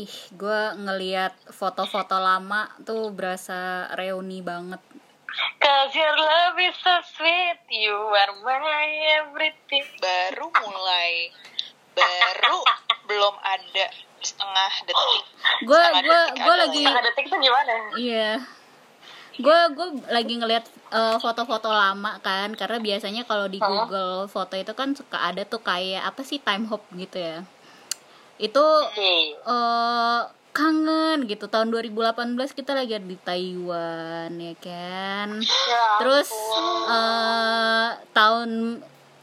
ih gue ngeliat foto-foto lama tuh berasa reuni banget Cause your love is so sweet, you are my everything. baru mulai baru belum ada setengah detik gue gue gue lagi Setengah detik tuh gimana? iya gue gue lagi ngeliat eh, foto-foto lama kan karena biasanya kalau di? Google foto itu kan suka ada tuh kayak apa sih time hop gitu ya itu Iya. eh kangen gitu. Tahun 2018 kita lagi ada di Taiwan ya kan? Ya terus ampun. eh tahun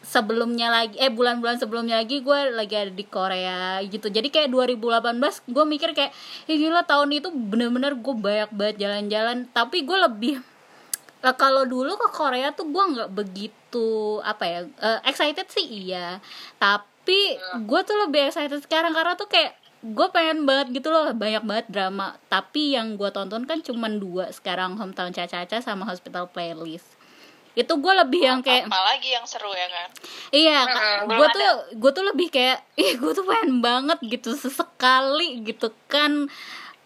sebelumnya lagi eh bulan-bulan sebelumnya lagi gue lagi ada di Korea gitu. Jadi kayak 2018 gue mikir kayak ya gila tahun itu bener-bener gue banyak banget jalan-jalan. Tapi gue lebih kalau dulu ke Korea tuh gue nggak begitu apa ya eh, excited sih iya. Tapi gue tuh lebih excited sekarang karena tuh kayak gue pengen banget gitu loh banyak banget drama tapi yang gue tonton kan cuman dua sekarang hometown Caca-Caca sama hospital playlist itu gue lebih yang kayak apalagi yang seru ya kan Iya, belum gue tuh gue tuh lebih kayak, ih gue tuh pengen banget gitu sesekali gitu kan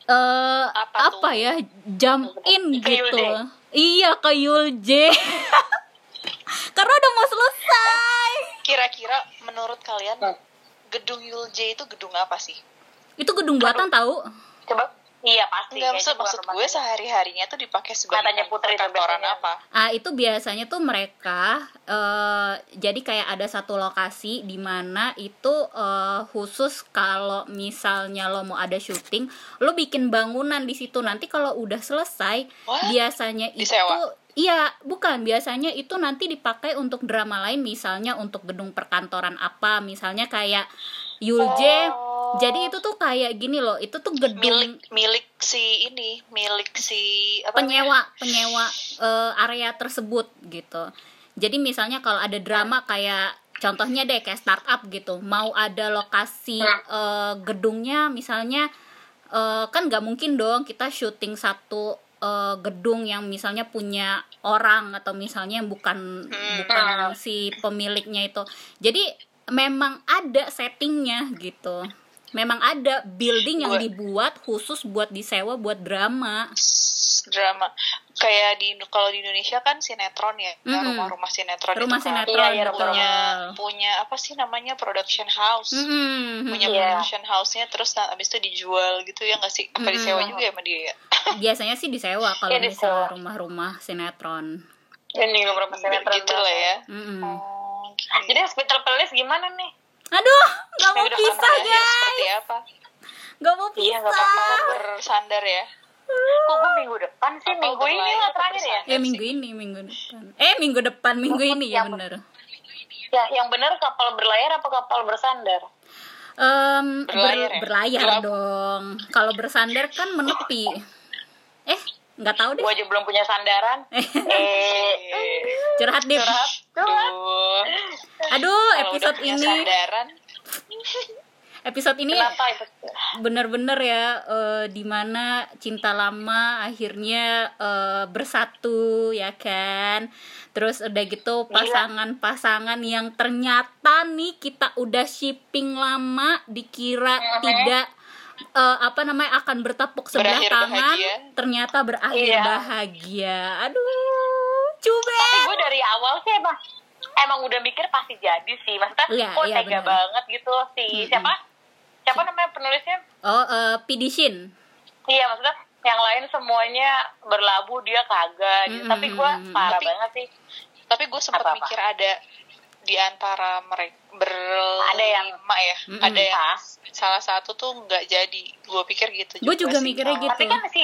eh Apa apa, tuh? ya jump in Ke gitu. Iya ke Yulje. Karena udah mau selesai. Kira-kira menurut kalian Hmm. gedung Yulje itu gedung apa sih Itu gedung buatan tahu. Coba. Iya pasti. Enggak maksud maksud gue sakit. sehari-harinya tuh dipakai sebagai Matanya Putri kantoran apa Ah itu biasanya tuh mereka eh jadi kayak ada satu lokasi di mana itu eh, khusus kalau misalnya lo mau ada syuting, lo bikin bangunan di situ. Nanti kalau udah selesai, What? biasanya itu Disewa? Iya, bukan. Biasanya itu nanti dipakai untuk drama lain, misalnya untuk gedung perkantoran apa, misalnya kayak Yulje. Oh. Jadi itu tuh kayak gini loh, itu tuh gedung milik milik si ini milik si apa penyewa penyewa eh, area tersebut gitu jadi misalnya kalau ada drama kayak contohnya deh kayak startup gitu mau ada lokasi eh, gedungnya misalnya eh, kan nggak mungkin dong kita syuting satu gedung yang misalnya punya orang atau misalnya yang bukan bukan si pemiliknya itu. Jadi memang ada settingnya gitu. Memang ada building yang Gua- dibuat khusus buat disewa buat drama. Drama. Kayak di kalau di Indonesia kan sinetron ya Mm-mm. rumah-rumah sinetron rumah itu kan. sinetron Iya, iya, betul. punya punya apa sih namanya production house. Mm-mm, punya Iya. production house-nya terus nah, abis itu dijual gitu ya nggak sih? Apa Mm-mm. disewa juga ya sama dia ya biasanya sih disewa kalau disewa. misalnya rumah-rumah sinetron Ini beberapa sinetron gitu lah ya Mm-mm. oh, gitu. Jadi hospital playlist gimana nih? aduh nggak mau pisah guys seperti apa nggak mau Iya, nggak pisah apa-apa. bersandar ya Kok gue minggu depan sih? Apa Minggu ini lah terakhir ya? ya minggu ini minggu depan eh minggu depan minggu ini ya bener Ya, yang benar kapal berlayar apa kapal bersandar? Em, ber- Berlayar ya? berlayar dong kalau bersandar kan menepi nggak tahu deh Gue aja belum punya sandaran. eh, curhat deh curhat. Curhat. Duh, aduh episode ini sandaran episode ini bener-bener ya eh, di mana cinta lama akhirnya eh, bersatu ya kan terus udah gitu pasangan-pasangan yang ternyata nih kita udah shipping lama dikira Mhm. tidak eh, apa namanya akan bertepuk sebelah Berakhir tangan bahagia. ternyata berakhir Iya. bahagia aduh cube Tapi gue dari awal sih emang emang udah mikir pasti jadi sih. Maksudnya Iya, kok iya, tega benar. banget gitu si Mm-mm. siapa? Siapa namanya penulisnya? oh eh, Pidishin Iya maksudnya yang lain semuanya berlabuh dia kagak gitu. Mm-mm. Tapi gue parah Tapi- banget sih. tapi gue sempat mikir ada di antara mereka berlima Ada yang- ya Mm-mm. ada yang salah satu tuh nggak jadi gue pikir gitu Gua juga sih. mikirnya gitu. Tapi kan si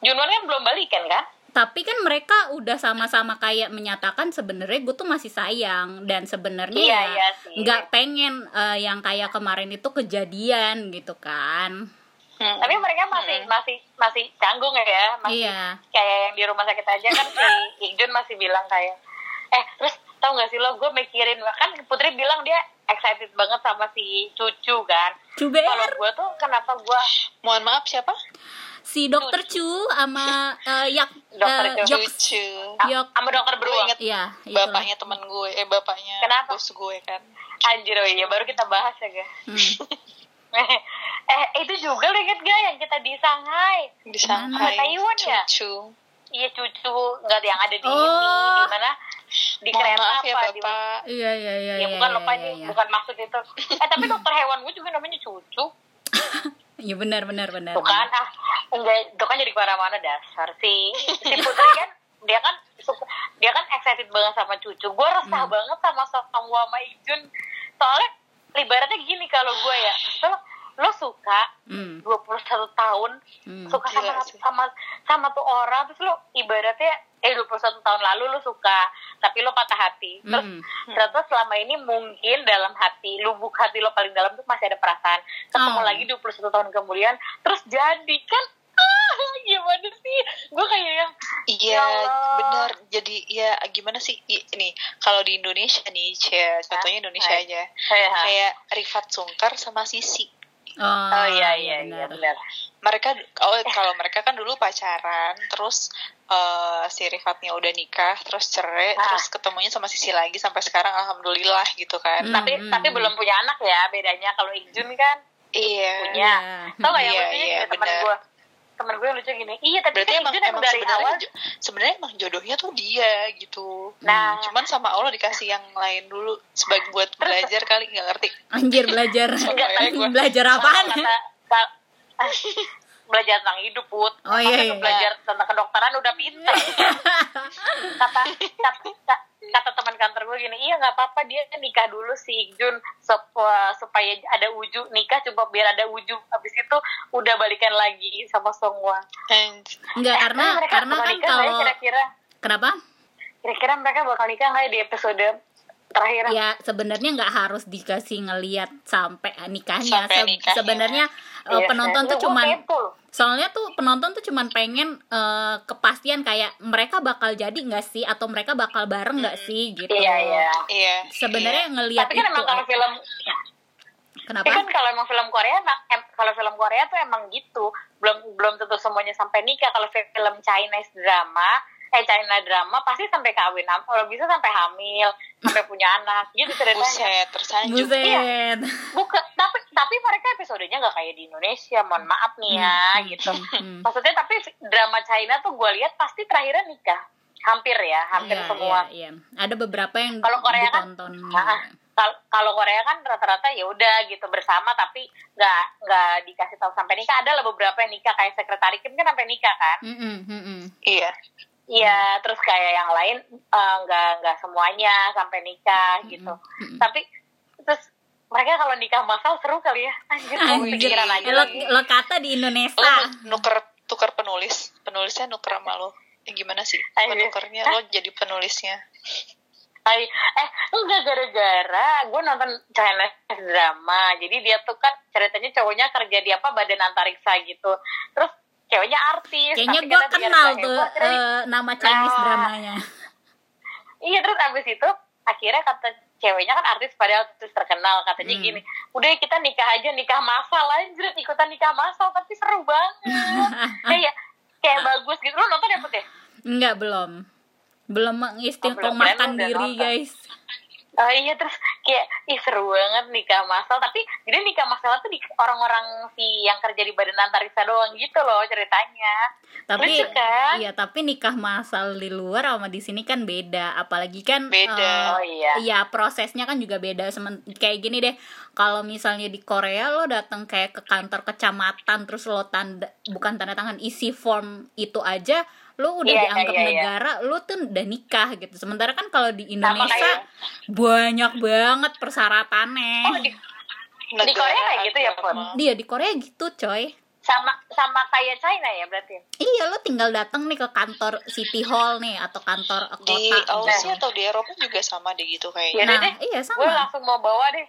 Junwon kan belum balikan kan? tapi kan mereka udah sama-sama kayak menyatakan sebenarnya gue tuh masih sayang dan sebenarnya Iya, ya iya nggak pengen eh, yang kayak kemarin itu kejadian gitu kan Hmm. Tapi mereka masih masih masih canggung ya, masih iya kayak yang di rumah sakit aja kan si Ikjun masih bilang kayak eh terus tau gak sih lo? Gue mikirin kan Putri bilang dia excited banget sama si cucu kan. Kalau gue tuh kenapa gue mohon maaf siapa? Si dokter Chu sama eh, yak Dokter eh, Chu. Yok sama dokter beruang. inget iya itulah. bapaknya temen gue eh bapaknya Kenapa? bos gue kan. Anjir oh iya baru kita bahas ya guys. Hmm. eh itu juga lo inget gak yang kita di Shanghai di Shanghai Taiwan ya? cucu iya cucu nggak yang ada di Oh. ini di mana? Di mohon kereta maaf ya apa di bapak. iya iya iya ya iya, bukan iya, lupa iya, ini iya. bukan maksud itu. Eh tapi dokter hewan gue juga namanya cucu. Iya benar benar benar tuh kan ah enggak itu kan jadi ke mana-mana dasar si si putri kan dia kan suka dia kan excited banget sama cucu. Gue resah Hmm. banget sama Hwa sama Ijun soalnya ibaratnya gini kalau gue ya. Lo lo suka Hmm, 21 tahun hmm. suka sama Gila sama sama tuh orang terus lo ibaratnya eh 21 tahun lalu lo suka tapi lo patah hati terus Mm. ternyata selama ini mungkin dalam hati lubuk hati lo paling dalam tuh masih ada perasaan ketemu Oh. lagi 21 tahun kemudian terus jadi kan ah gimana sih gue kayak yang Iya, Ya benar. Jadi ya gimana sih I- ini kalau di Indonesia nih, Cia, contohnya Indonesia Hai. aja. kayak Kayak Rifat Sungkar sama Sisi. Oh, oh iya iya iya benar. benar Mereka oh kalau mereka kan dulu pacaran, terus eh, si Rifatnya udah nikah, terus cerai, Ah. terus ketemunya sama Sisi lagi sampai sekarang alhamdulillah gitu kan. Hmm, tapi hmm, tapi hmm. belum punya anak ya bedanya kalau Ijun kan Iya. punya Iya. tau gak yang Iya, lucunya iya, teman gue teman gue lucu gini iya tapi Berarti kan emang, emang emang dari sebenarnya awal jo- sebenarnya emang jodohnya tuh dia gitu. Nah. cuman sama Allah dikasih yang lain dulu sebagai buat belajar kali nggak ngerti. anjir belajar belajar apaan kata, belajar tentang hidup put. Oh, iya, iya. belajar tentang kedokteran udah pinter. Kata kata, kata, teman kantor gue gini iya nggak apa-apa dia nikah dulu si Jun. Sup- supaya ada uju nikah coba biar ada uju. Habis itu udah balikan lagi sama Songwa enggak Eh, karena karena kan ya kalau kira-kira? Kenapa? Kira-kira mereka bakal nikah nggak ya di episode terakhir ya sebenarnya nggak harus dikasih ngelihat sampai nikahnya Sampai Se- nikahnya. sebenarnya eh, Iya, penonton iya. tuh cuman loh. soalnya tuh penonton tuh cuman pengen eh, kepastian kayak mereka bakal jadi nggak sih atau mereka bakal bareng nggak sih gitu iya iya Iya. sebenarnya ngelihat tapi kan itu emang kalau film kenapa Tapi kan kalau emang film Korea, emang, em- kalau film Korea tuh emang gitu. Belum belum tentu semuanya sampai nikah. Kalau film Chinese drama, eh China drama pasti sampai kawin. Kalau bisa sampai hamil, sampai punya anak. Gitu ceritanya. Buset, tersanjung. buset Bukan, tapi tapi mereka episodenya nggak kayak di Indonesia. Mohon maaf nih ya, Hmm, gitu. hmm, hmm. Maksudnya tapi drama China tuh gue lihat pasti terakhirnya nikah. Hampir ya, hampir Iya, semua. iya, iya. ada beberapa yang Kalau Korea kan, ditonton Nah, kal- kalau Korea kan rata-rata ya udah gitu bersama tapi nggak nggak dikasih tahu sampai nikah ada lah beberapa yang nikah kayak sekretari Kim kan sampai nikah kan Mm-mm, mm-mm. Iya. Iya terus kayak yang lain eh, nggak nggak semuanya sampai nikah gitu mm-mm. tapi terus mereka kalau nikah masal seru kali ya anjir gue Anjir, aja lo, lagi lo kata di Indonesia Lo nuker tukar penulis, penulisnya nuker sama lo. Ya, gimana sih? Ayo. Penukernya lo jadi penulisnya. Ay, eh enggak gara-gara gue nonton Chinese drama jadi dia tuh kan ceritanya cowoknya kerja di apa badan antariksa gitu terus ceweknya artis kayaknya gue kenal tuh heboh, eh, nama Chinese Nah. dramanya. Iya terus abis itu akhirnya kata ceweknya kan artis padahal artis terkenal katanya Hmm. gini udah kita nikah aja nikah masal anjir ikutan nikah masal tapi seru banget. Kayak kayak bagus gitu. Lo nonton ya put ya? Enggak belum. Belum Oh, lu udah diri nonton. guys Oh iya terus kayak ih seru banget nikah masal tapi jadi nikah masal tuh di orang-orang si yang kerja di badan antariksa doang gitu loh ceritanya tapi Lucu kan? iya tapi nikah masal di luar sama di sini kan beda apalagi kan Beda. eh, Oh iya. iya prosesnya kan juga beda Semen, kayak gini deh kalau misalnya di Korea lo datang kayak ke kantor kecamatan terus lo tanda bukan tanda tangan isi form itu aja lo udah Iya, dianggap iya, iya. negara lo tuh udah nikah gitu sementara kan kalau di Indonesia kayak- banyak banget persyaratannya Oh, di, Di Korea kayak gitu ya, agama. dia di Korea gitu coy sama sama kayak China ya berarti Iya lo tinggal datang nih ke kantor City Hall nih atau kantor kota. Di Aussie gitu. atau di Eropa juga sama deh gitu Ya kayaknya. Nah, deh iya gue sama. langsung mau bawa deh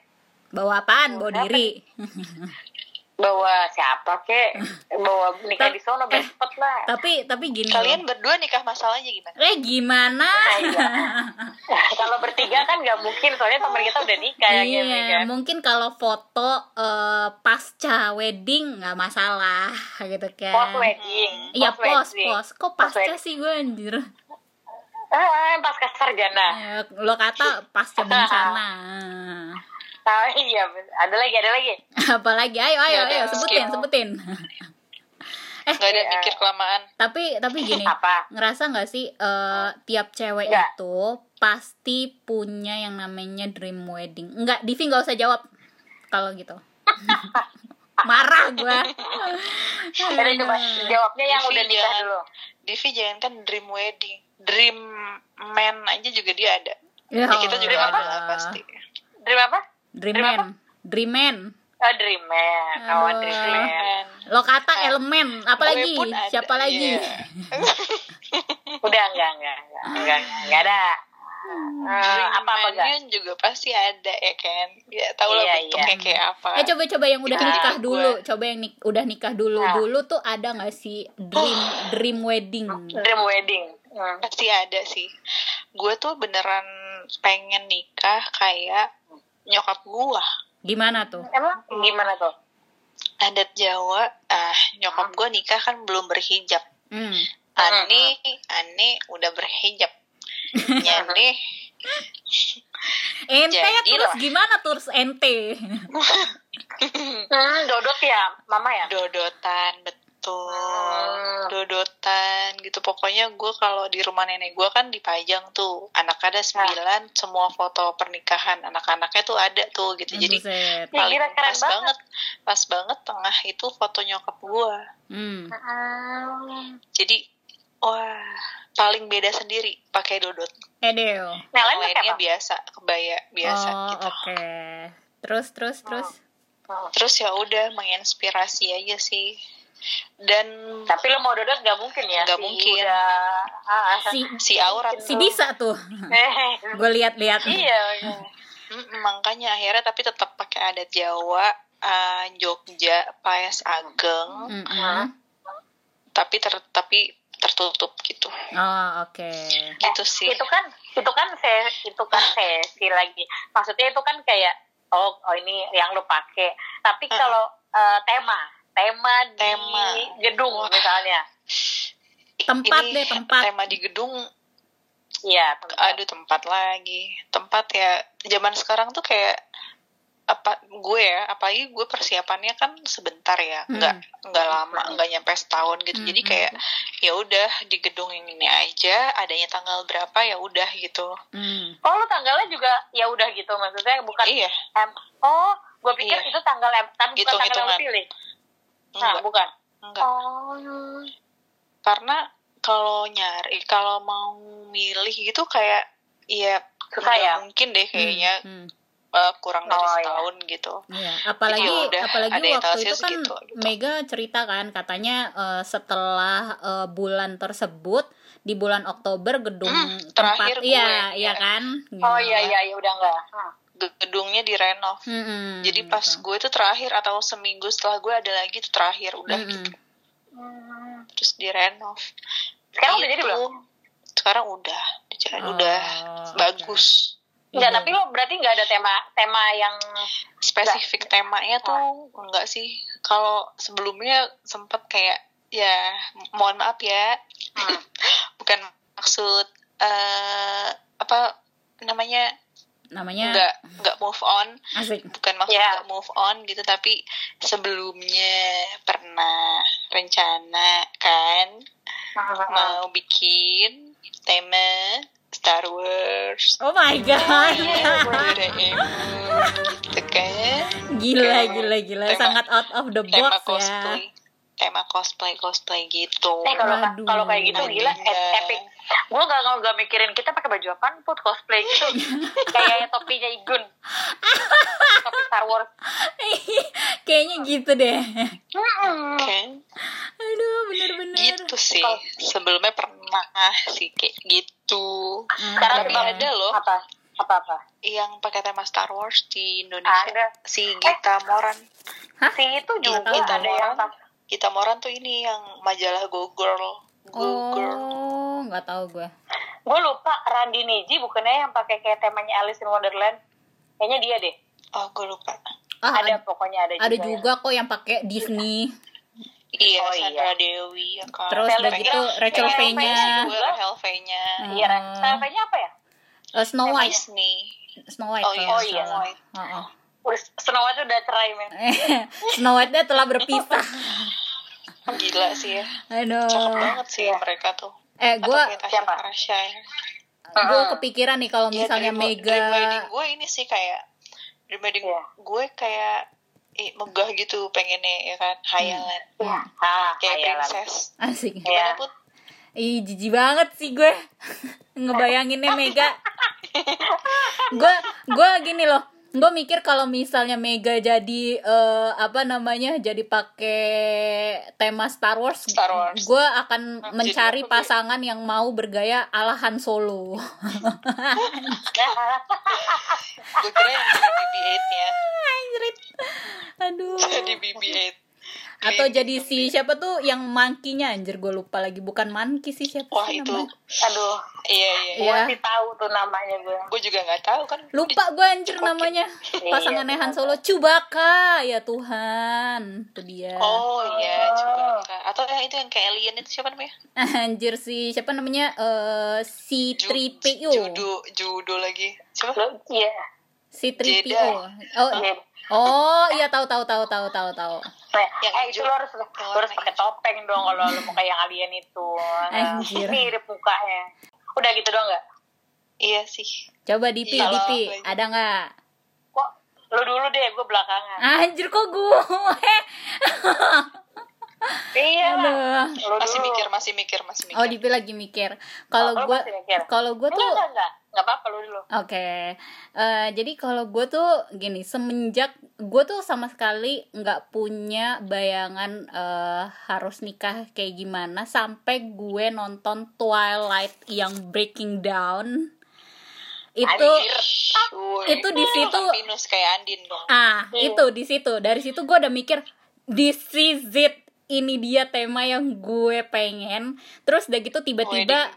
Bawa apaan? Bawa diri. bawa siapa kek bawa nikah di sono Eh, cepet lah tapi tapi gini. Kalian berdua nikah masalahnya gimana? eh gimana? Nah, iya. kalau bertiga kan nggak mungkin soalnya teman kita udah nikah ya gitu iya, kan mungkin kalau foto eh, pasca wedding nggak masalah gitu kan. post wedding Iya post pos wedding. pos. Kok Post pasca wedding. sih gue anjir. ah pas sarjana Eh, lo kata pasca bencana. Ah, iya, ada lagi, ada lagi. Apalagi ayo ayo ada ayo sebutin sebutin. Gak ada Iya. mikir kelamaan. tapi tapi gini, Apa? ngerasa nggak sih eh, tiap cewek Nggak. itu pasti punya yang namanya dream wedding. Enggak, Divi nggak usah jawab kalau gitu. Marah gua. Ada coba jawabnya yang Divi, udah nikah jangan. dulu. Divi jangan kan dream wedding, dream man aja juga dia ada. Ya, Ya, kita juga Dream ada apa? pasti. Dream apa? Dream Dream man. Dream man. Oh, Dream Man. Oh, Aduh. Dream Dream Man. man. Lo kata Ah, elemen, apalagi? Ada, Siapa lagi? iya. Udah, enggak, enggak, enggak, enggak, enggak ada. Dream apa apa enggak? juga pasti ada ya kan. Ya tau lah Iya, bentuknya iya. kayak apa. Eh coba-coba yang udah Kita nikah gue. dulu, coba yang nik- udah nikah dulu. Nah. Dulu tuh ada nggak sih dream dream wedding? Dream Wedding. Hmm. Pasti ada sih. Gue tuh beneran pengen nikah kayak nyokap gua. Gimana tuh? Emang gimana tuh? Adat Jawa, ah nyokap gua nikah kan belum berhijab. Hmm. Ani, Ani udah berhijab. Nyane, Ente Jadi terus lah. gimana terus ente? Hmm, dodot ya, mama ya? dodotan betul. Hmm. Dodotan gitu. Pokoknya gue kalau di rumah nenek gue kan dipajang tuh. Anak ada sembilan, semua foto pernikahan anak-anaknya tuh ada tuh gitu. Jadi Buset. Ih, paling pas banget. banget. pas banget tengah itu foto nyokap gue. Hmm. Hmm. Jadi wah paling beda sendiri pakai dodot. Edeo. Nah, lainnya apa? biasa, kebaya biasa oh, gitu. oke. Terus terus terus. Hmm. Terus ya udah menginspirasi aja sih. Dan Tapi lo mau dodot gak mungkin ya? Nggak Si mungkin. Udah, ah, Si si aurat si bisa tuh. Eh, Gue lihat-lihat. iya, iya. Mm, makanya akhirnya tapi tetap pakai adat Jawa, uh, Jogja, Paes Ageng, Mm-mm. tapi ter tapi tertutup gitu. Oh, oke. Gitu sih. itu kan itu kan se itu kan sesi lagi maksudnya itu kan kayak oh, oh ini yang lo pakai tapi Mm. kalau eh, tema tema di Tema. gedung Wah. misalnya Tempat Ini deh, tempat. Tema di gedung, iya tempat. aduh tempat lagi. Tempat ya zaman sekarang tuh kayak apa gue ya apalagi gue persiapannya kan sebentar ya Hmm. nggak nggak lama nggak nyampe setahun gitu Hmm, jadi hmm. kayak ya udah di gedung ini aja adanya tanggal berapa ya udah gitu Hmm. oh lo tanggalnya juga ya udah gitu maksudnya bukan iya em, oh gue pikir Iya. itu tanggal em kan bukan tanggal yang lo Nah enggak bukan enggak oh karena kalau nyari kalau mau milih gitu kayak ya Susah nggak ya? mungkin deh kayaknya Hmm. uh, kurang dari Oh, iya. setahun gitu Iya, apalagi Jadi ya udah, apalagi ada waktu itu kan segitu, gitu. Mega cerita kan katanya eh, setelah eh, bulan tersebut di bulan Oktober gedung Hmm, tempat terakhir gue, iya iya ya. kan oh iya iya iya udah enggak Hmm. Gedungnya direnov Mm-mm, jadi pas gitu. gue tuh terakhir atau seminggu setelah gue ada lagi tuh terakhir udah Mm-mm. gitu Hmm. terus direnov sekarang udah jadi Gitu. belum sekarang udah jadi Oh, udah oke. bagus Enggak, Iya. tapi lo berarti nggak ada tema tema yang spesifik temanya tuh enggak sih kalau sebelumnya sempet kayak ya mohon maaf ya Hmm. bukan maksud eh apa namanya namanya nggak nggak move on. Asik. Bukan maksud Ya. nggak move on gitu tapi sebelumnya pernah rencana kan mau bikin tema Star Wars. Oh my god. Doraemon gitu kan. Gila gila gila. Tema- sangat out of the tema box ya tema cosplay cosplay gitu Eh kalau kalau kayak gitu gila Iya. e- epic. Gue gak nggak mikirin kita pakai baju apaan put cosplay gitu. kayak topinya Igun. Topi Star Wars. kayaknya gitu deh Mm-mm. kan aduh bener-bener gitu sih sebelumnya pernah sih kayak gitu Hmm, Sekarang tapi ada loh apa apa apa. yang pakai tema Star Wars di Indonesia Ada. si Gita Moran Si itu juga tahu. ada yang Orang. Gita Moran tuh ini yang majalah Go Girl Go Girl oh nggak tahu gue Gue lupa Randy Neji bukannya yang pakai kayak temanya Alice in Wonderland. Kayaknya dia deh. oh gue lupa ah, ada ada, pokoknya ada, ada juga. juga kok yang pakai Disney iya Oh, Sandra iya. Dewi ya kan Terus Rachel udah gitu Rachel Rachel V-nya V-nya Iya, Hmm. temanya apa ya? eh, Snow White Disney Snow White Oh, iya, nggak Snow salah. White. Oh, oh. Snow White udah cerai men Snow White-nya telah berpisah Gila sih ya. aduh Cakep banget sih Iya. mereka tuh. eh gue Siapa? Farasya ya. gue kepikiran nih kalau Iya, misalnya dream, Mega dream wedding gue ini sih kayak dream wedding Iya. gue kayak eh, megah gitu pengennya ya kan hayalan Hmm. ah kayak hayalan. princess asik Iya. gimana put Ih, jijik banget sih gue ngebayanginnya Mega. gue gue gini loh, gue mikir kalau misalnya Mega jadi eh, apa namanya, jadi pakai tema Star Wars, Star Wars. gue akan Hmm, mencari jadi- pasangan yang mau bergaya ala Han Solo. gue kira yang jadi BB-8 nya Anjrit. Aduh. jadi BB-8 Atau jadi si siapa tuh yang mankinya anjir gue lupa lagi. Bukan manki sih siapa wah sih itu namanya? aduh iya iya. Iya. gue sih tahu tuh namanya gue gue juga nggak tahu kan. Lupa gue anjir Oke. namanya. Iya, Pasangannya Han. Solo. Chewbacca Ya Tuhan. Itu dia. Oh iya Oh. coba atau yang itu yang kayak alien itu siapa namanya? Anjir si Siapa namanya? Eh Si Ju- 3PO judo judo lagi. Siapa? Iya. Si 3PO Jedi. Oh Iya. Oh iya tahu tahu tahu tahu tahu tahu Nah, Yang eh itu lo harus lo harus pakai topeng dong kalau lo mau kayak yang alien itu. Anjir. mirip mukanya. Udah gitu dong nggak? iya sih Coba Dipi Iya, Dipi. Ada nggak Kok lo dulu deh, gue belakangan. Anjir kok gue Iya lah. Masih mikir masih mikir masih mikir Oh Dipi lagi mikir Kalau Oh, gue? Kalau gue tuh enggak, enggak. Enggak apa-apa lo dulu. Oke, Eh, jadi kalau gue tuh gini, semenjak gue tuh sama sekali nggak punya bayangan eh, harus nikah kayak gimana sampai gue nonton Twilight yang Breaking Down itu Anjir. Itu di situ Pinus kayak Andin dong. Ah itu di situ. Dari situ gue udah mikir this is it ini dia tema yang gue pengen terus udah gitu tiba-tiba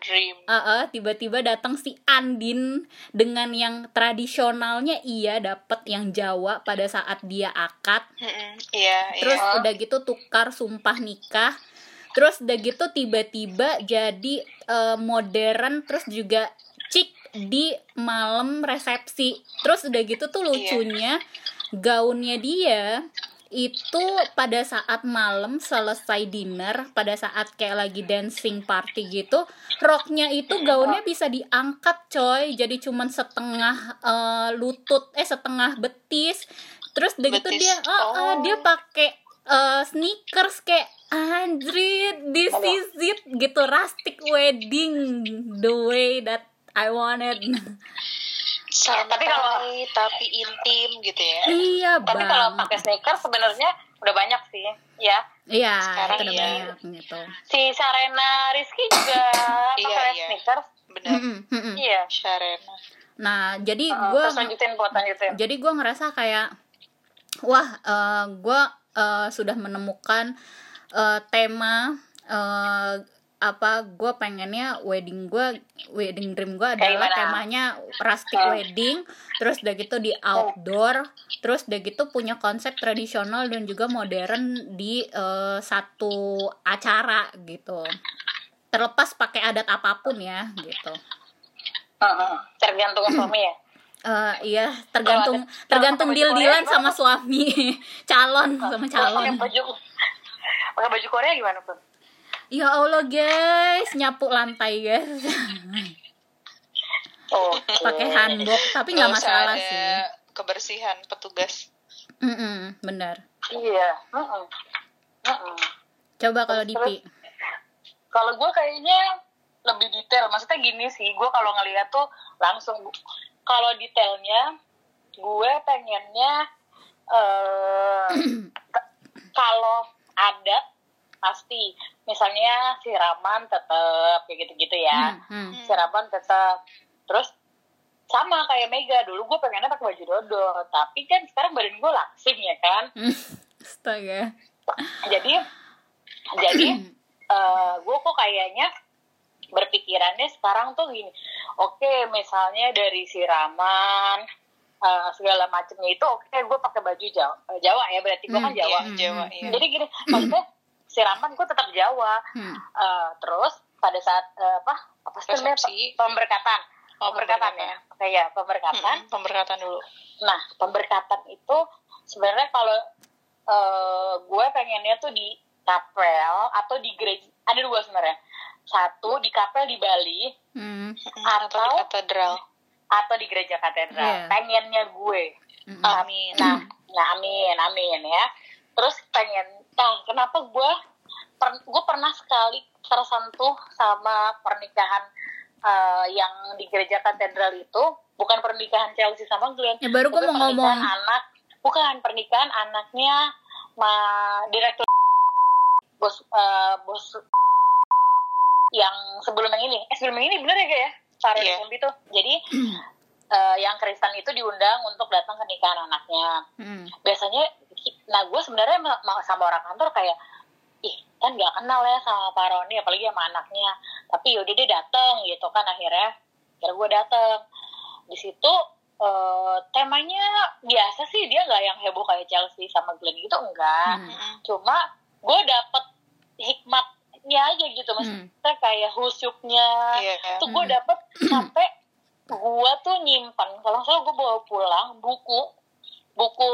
Ah, ah, tiba-tiba datang si Andin dengan yang tradisionalnya iya dapet yang Jawa pada saat dia akad. Mm-mm, iya Terus iya udah gitu tukar sumpah nikah. Terus udah gitu tiba-tiba jadi eh, modern terus juga cik di malam resepsi. Terus udah gitu tuh lucunya gaunnya dia itu pada saat malam selesai dinner pada saat kayak lagi dancing party gitu roknya itu gaunnya bisa diangkat coy. Jadi cuman setengah eh, lutut eh setengah betis. Terus udah gitu Betis. dia ah, Oh. dia pakai eh, sneakers kayak anjrit this is it gitu. Rustic wedding the way that I wanted santai Tapi kalau- tapi intim gitu ya iya Tapi kalau pakai sneakers sebenarnya udah banyak sih, ya. iya Sekarang itu udah iya. banyak gitu Si Sarena Rizky juga Iya, pakai iya. sneakers. benar Mm-mm, mm-mm. Iya. Sharena nah jadi Heeh, gue terus lanjutin buat lanjutin. jadi gue ngerasa kayak wah eh, gue eh, sudah menemukan eh, tema eh, apa gue pengennya wedding gue wedding dream gue adalah gimana? temanya rustic Hmm. wedding terus udah gitu di outdoor terus udah gitu punya konsep tradisional dan juga modern di eh, satu acara gitu terlepas pakai adat apa pun ya gitu Heeh. Tergantung suami ya. Eh, iya tergantung ada- tergantung deal dealan sama suami calon sama calon Pakai baju pakai baju Korea gimana pun? Ya allah guys nyapu lantai guys Oh, pakai handbook tapi nggak masalah ada sih kebersihan petugas Mm-mm, bener Iya. Heeh. Heeh. coba kalau Dipi Kalau gue kayaknya lebih detail. Maksudnya gini sih, gue kalau ngeliat tuh langsung kalau detailnya gue pengennya eh k- kalau ada pasti misalnya siraman tetap kayak gitu-gitu ya. Hmm, hmm. Siraman tetap. Terus sama kayak Mega dulu gue pengennya pakai baju dodol, tapi kan sekarang badan gue langsing ya kan. astaga jadi jadi eh gue kok kayaknya berpikirannya sekarang tuh gini oke misalnya dari siraman eh, segala macamnya itu oke gue pakai baju Jawa eh, Jawa ya berarti gue kan Hmm, Jawa Iya, Jawa Hmm, iya jadi gini maksudnya siraman gue tetap Jawa. Hmm. Eh, terus pada saat eh, apa apa sih namanya pemberkatan. Oh, pemberkatan. Ya kayak pemberkatan. Mm-mm, pemberkatan dulu. Nah pemberkatan itu sebenarnya kalau eh, gue pengennya tuh di kapel atau di gereja. Ada dua sebenarnya. Satu di kapel di Bali. Hmm. atau di katedral. Atau di gereja katedral. Iya. pengennya gue. Mm-mm. amin. Nah nah amin amin ya. Terus pengen nah kenapa gue per- gue pernah sekali tersentuh sama pernikahan eh, yang di gereja katedral itu bukan pernikahan Chelsea sama Glenn Ya, baru gua tapi mau pernikahan ngomong. anak bukan pernikahan anaknya ma direktur bos eh, bos yang sebelum yang ini eh sebelum yang ini bener ya kayak ya. Sumbi tuh jadi eh, yang Kristen itu diundang untuk datang ke nikahan anaknya Hmm. biasanya nah gue sebenarnya ma- ma- sama orang kantor kayak ih kan nggak kenal ya sama Pak Roni apalagi sama anaknya tapi yaudah dia dateng gitu kan akhirnya kira gue dateng di situ eh, temanya biasa sih dia nggak yang heboh kayak Chelsea sama Glenn gitu enggak Hmm. Cuma gue dapet hikmatnya aja gitu maksudnya kayak husyuknya Iya. tuh gue Hmm. dapet sampai gue tuh nyimpan kalau salah gue bawa pulang buku buku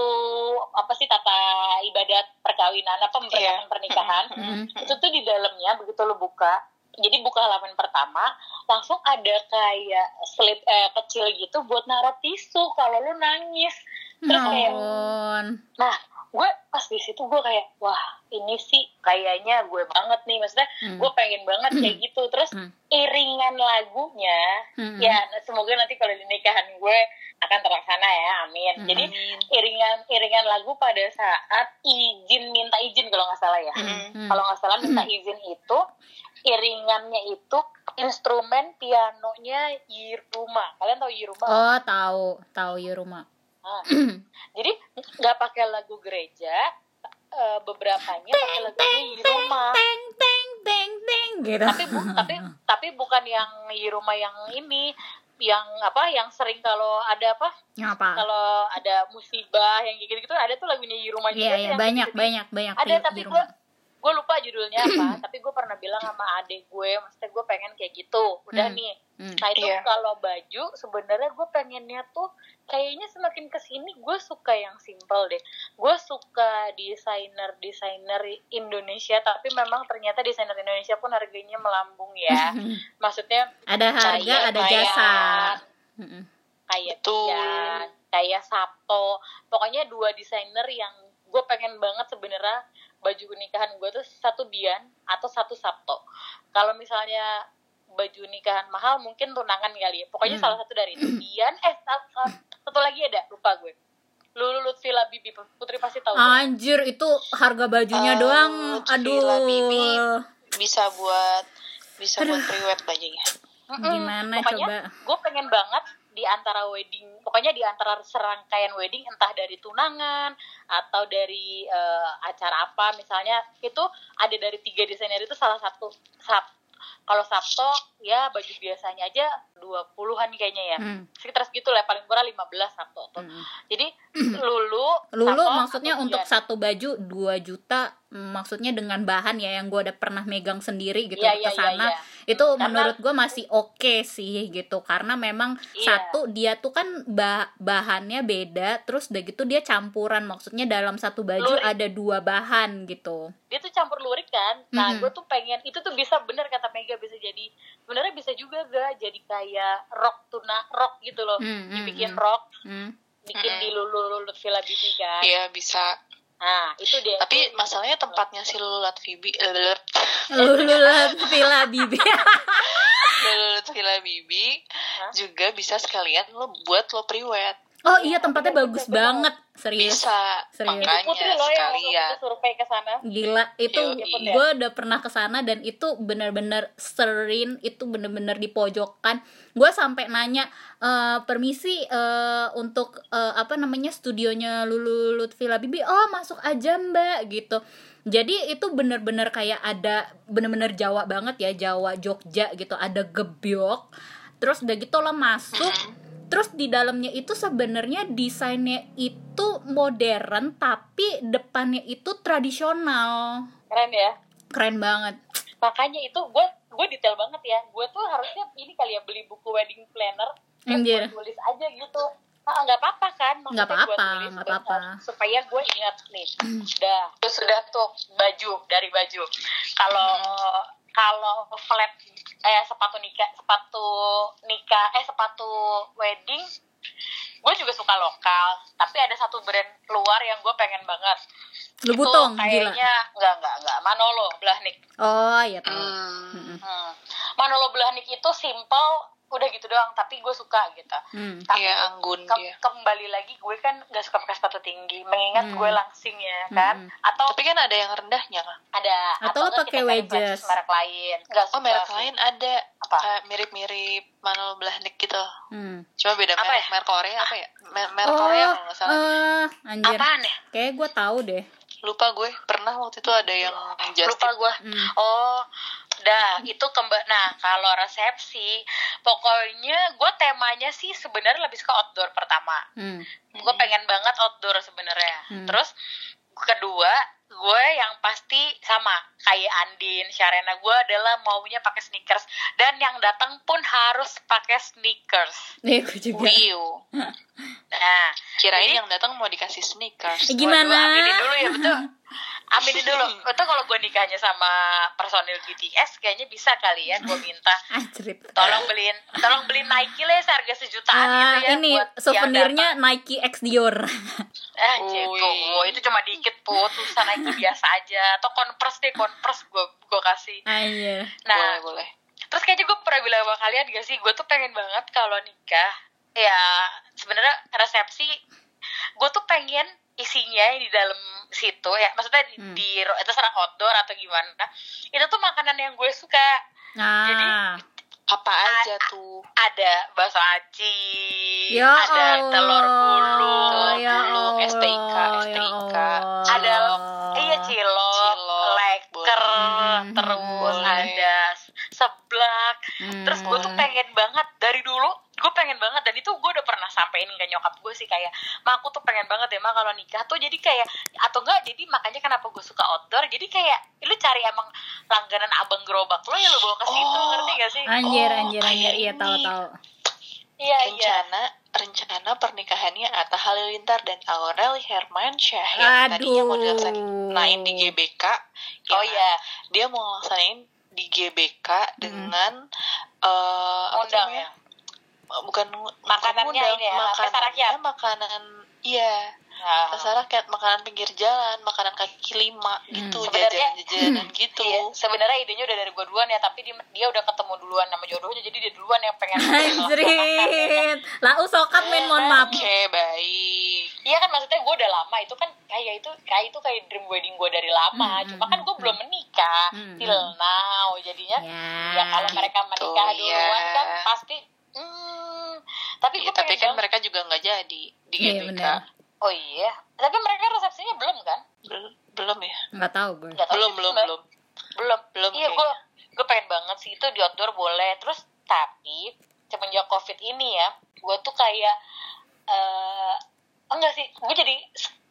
apa sih tata ibadat perkawinan apa pernikahan Iya. pernikahan Hmm. itu tuh di dalamnya begitu lo buka jadi buka halaman pertama langsung ada kayak slip eh, kecil gitu buat naruh tisu kalau lu nangis terus Ya kayak ampun. nah gue pas di situ gue kayak wah ini sih kayaknya gue banget nih maksudnya Hmm. gue pengen banget kayak gitu terus Hmm. iringan lagunya Hmm. ya nah, semoga nanti kalau di nikahan gue akan terlaksana ya amin Hmm. jadi iringan iringan lagu pada saat izin minta izin kalau nggak salah ya Hmm. kalau nggak salah minta izin itu iringannya itu instrumen pianonya Yiruma kalian tahu Yiruma Oh, tahu, tahu ya rumah. Jadi nggak pakai lagu gereja eh, beberapanya pakai lagunya Yiruma Teng teng teng teng gitu. tapi bu, tapi tapi bukan yang Yiruma yang ini yang apa yang sering kalau ada apa Ngapa? kalau ada musibah yang gitu gitu ada tuh lagunya Yiruma juga Iya, tuh iya, yang banyak, gitu-gitu. banyak, banyak ada di- tapi di gue rumah. gue lupa judulnya apa tapi gue pernah bilang sama adik gue maksudnya gue pengen kayak gitu udah Hmm. nih Hmm. nah itu Iya. kalau baju sebenarnya gue pengennya tuh kayaknya semakin ke sini gue suka yang simple deh gue suka desainer desainer Indonesia tapi memang ternyata desainer Indonesia pun harganya melambung ya maksudnya Ada harga, kayak- ada jasa. Kayak Betul. Tian, kayak Sabto pokoknya dua desainer yang gue pengen banget sebenarnya baju nikahan gue tuh satu Dian atau satu Sabto kalau misalnya baju nikahan mahal mungkin tunangan kali ya pokoknya Hmm. salah satu dari itu Dian eh sa- sa- satu lagi ada lupa gue Lulu Lutfi Labibi Putri pasti tahu Anjir, itu harga bajunya Eh, doang. Lutfi Aduh. Labibi. bisa buat bisa buat priwet bajunya. Gimana pokoknya coba? gue pengen banget di antara wedding pokoknya di antara serangkaian wedding entah dari tunangan atau dari eh, acara apa misalnya itu ada dari tiga desainer itu salah satu sab kalau Sabto ya baju biasanya aja 20-an kayaknya ya Hmm. sekitar segitu lah paling kurang 15 Sabto tuh Hmm. jadi Lulu Lulu Sabto, maksudnya untuk satu baju 2 juta maksudnya dengan bahan ya yang gue udah pernah megang sendiri gitu Iya, ke iya, iya, sana iya. itu Karena- menurut gue masih oke sih gitu karena memang Iya. satu dia tuh kan bah- bahannya beda terus udah gitu dia campuran maksudnya dalam satu baju Lurik. ada dua bahan gitu dia tuh campur lurik kan nah Mhm. gue tuh pengen itu tuh bisa bener kata Mega bisa jadi sebenarnya bisa juga gak jadi kayak rock tuna rock gitu loh Hmm, hmm, dibikin hmm. rock Hmm. bikin Mm-mm. di lulu lulu Villa Bibi kan Iya bisa. nah itu dia Tapi Itu- masalahnya tempatnya si Lulat Vibi, Lulut Lulu Villa Bibi Lulut Villa Bibi juga bisa sekalian lo buat lo priwet. Oh iya tempatnya Bener, bagus bener. banget serius Bisa. Serius. Makanya Putri loh yang waktu sekalian. itu survei ke sana Gila, itu Yoi. gue udah pernah ke sana dan itu bener-bener serin, itu bener-bener di pojokan. Gue sampai nanya "Eh, permisi eh, untuk eh, apa namanya studionya Lulu Lutfi Bibi. Oh masuk aja mbak gitu. Jadi itu bener-bener kayak ada bener-bener Jawa banget ya Jawa Jogja gitu. Ada gebyok. Terus udah gitu lo masuk. Terus di dalamnya itu sebenarnya desainnya itu modern tapi depannya itu tradisional. keren ya Keren banget. makanya itu gue gue detail banget ya gue tuh harusnya ini kali ya beli buku wedding planner Anjir. gue tulis aja gitu Ah, nggak apa-apa kan Nggak apa-apa, nggak apa-apa. supaya gue ingat nih udah terus sudah tuh baju dari baju kalau kalau flat eh sepatu nikah sepatu nikah eh sepatu wedding gue juga suka lokal tapi ada satu brand luar yang gue pengen banget Lubutong, itu gila. kayaknya nggak nggak nggak Manolo Blahnik Oh, iya tahu. Hmm. Hmm. Manolo Blahnik itu simple udah gitu doang tapi gue suka gitu Hmm. tapi Iya, anggun ke- dia. kembali lagi gue kan gak suka pakai sepatu tinggi mengingat Hmm. gue langsing ya kan Hmm. atau Tapi kan ada yang rendahnya kan? ada Atau lo enggak pakai wedges. merek- lain nggak Oh, suka merek sih. lain ada. Apa? Kayak mirip-mirip Manol Blahnik gitu. Hmm. Cuma beda Apa merek. ya? Merek Korea apa ya? Mer- merek Oh, Korea kalau nggak salah. eh, anjir. apaan ya Kayak gue tahu deh. Lupa gue. Pernah waktu itu ada yang lupa gue Hmm. oh dah itu kembali nah kalau resepsi pokoknya gue temanya sih sebenarnya lebih suka outdoor pertama Hmm. gue pengen banget outdoor sebenarnya Hmm. terus kedua gue yang pasti sama kayak Andin Sharena gue adalah maunya pakai sneakers dan yang datang pun harus pakai sneakers Nih, gue juga. Wiu. nah Kirain Jadi- yang datang mau dikasih sneakers. Gimana? Waduh, aminin dulu ya betul aminin dulu betul kalau gue nikahnya sama personil BTS kayaknya bisa kali ya gue minta Anjrit. tolong beliin tolong beliin Nike lah seharga sejutaan Ah, gitu ya ini souvenirnya Nike X Dior. Eh, itu cuma dikit put, susah Nike biasa aja. Atau Converse deh, Converse gue gue kasih. Anjir. Nah, boleh, boleh. terus kayaknya gue pernah bilang sama kalian gak sih, gue tuh pengen banget kalau nikah, ya sebenarnya resepsi, gue tuh pengen isinya di dalam situ ya, maksudnya di, Hmm. di itu serang outdoor atau gimana, itu tuh makanan yang gue suka. Nah, Apa aja tuh? Ada bakso aci, ya ada Allah. telur gulung, Telur ya gulung, Allah, STIK, ya STIK. Allah. ada iya cilok, Cilok, leker, boleh. terus Boleh. ada seblak. Hmm. Terus gue tuh pengen banget dari dulu, gue pengen banget dan itu gue udah pernah sampein ke nyokap gue sih kayak, ma aku tuh pengen banget ya ma kalau nikah tuh jadi kayak atau enggak jadi makanya kenapa gue suka outdoor jadi kayak lu cari emang langganan abang gerobak lo ya lo bawa ke situ Oh. ngerti gak sih? Anjir, Oh, anjir, kayak anjir. Iya, tahu, tahu. Iya iya. rencana rencana pernikahannya Atta Halilintar dan Aurel Hermansyah yang tadinya mau dilaksanain di GBK Oh ya, iya, dia mau laksanain di GBK dengan eh, apa undang ya. Bukan Makanannya bukan ngundang, ini ya, makanannya rakyat. makanan iya Nah, pesta rakyat makanan pinggir jalan makanan kaki lima gitu Hmm. Sebenarnya- jajan-jajanan gitu Iya, sebenarnya idenya udah dari gue duluan ya, tapi dia, dia udah ketemu duluan sama jodohnya, jadi dia duluan yang pengen Anjrit. Lah usokat men mohon maaf. oke baik Iya kan maksudnya gue udah lama itu kan kayak itu kayak itu kayak dream wedding gue dari lama. Hmm, Cuma kan gue belum menikah Hmm, till now jadinya. Ya. Ya kalau mereka menikah Gitu, duluan ya. kan pasti. Hmm, tapi Iya, tapi kan mereka juga nggak jadi di Iya, GBK benar. Oh iya. Tapi mereka resepsinya belum kan? Bel- belum ya Enggak tahu gue. Nggak tahu belum belum belum Belum. belum Iya gue gue pengen banget sih itu di outdoor boleh. Terus tapi semenjak covid ini ya, gue tuh kayak eh enggak sih, gue jadi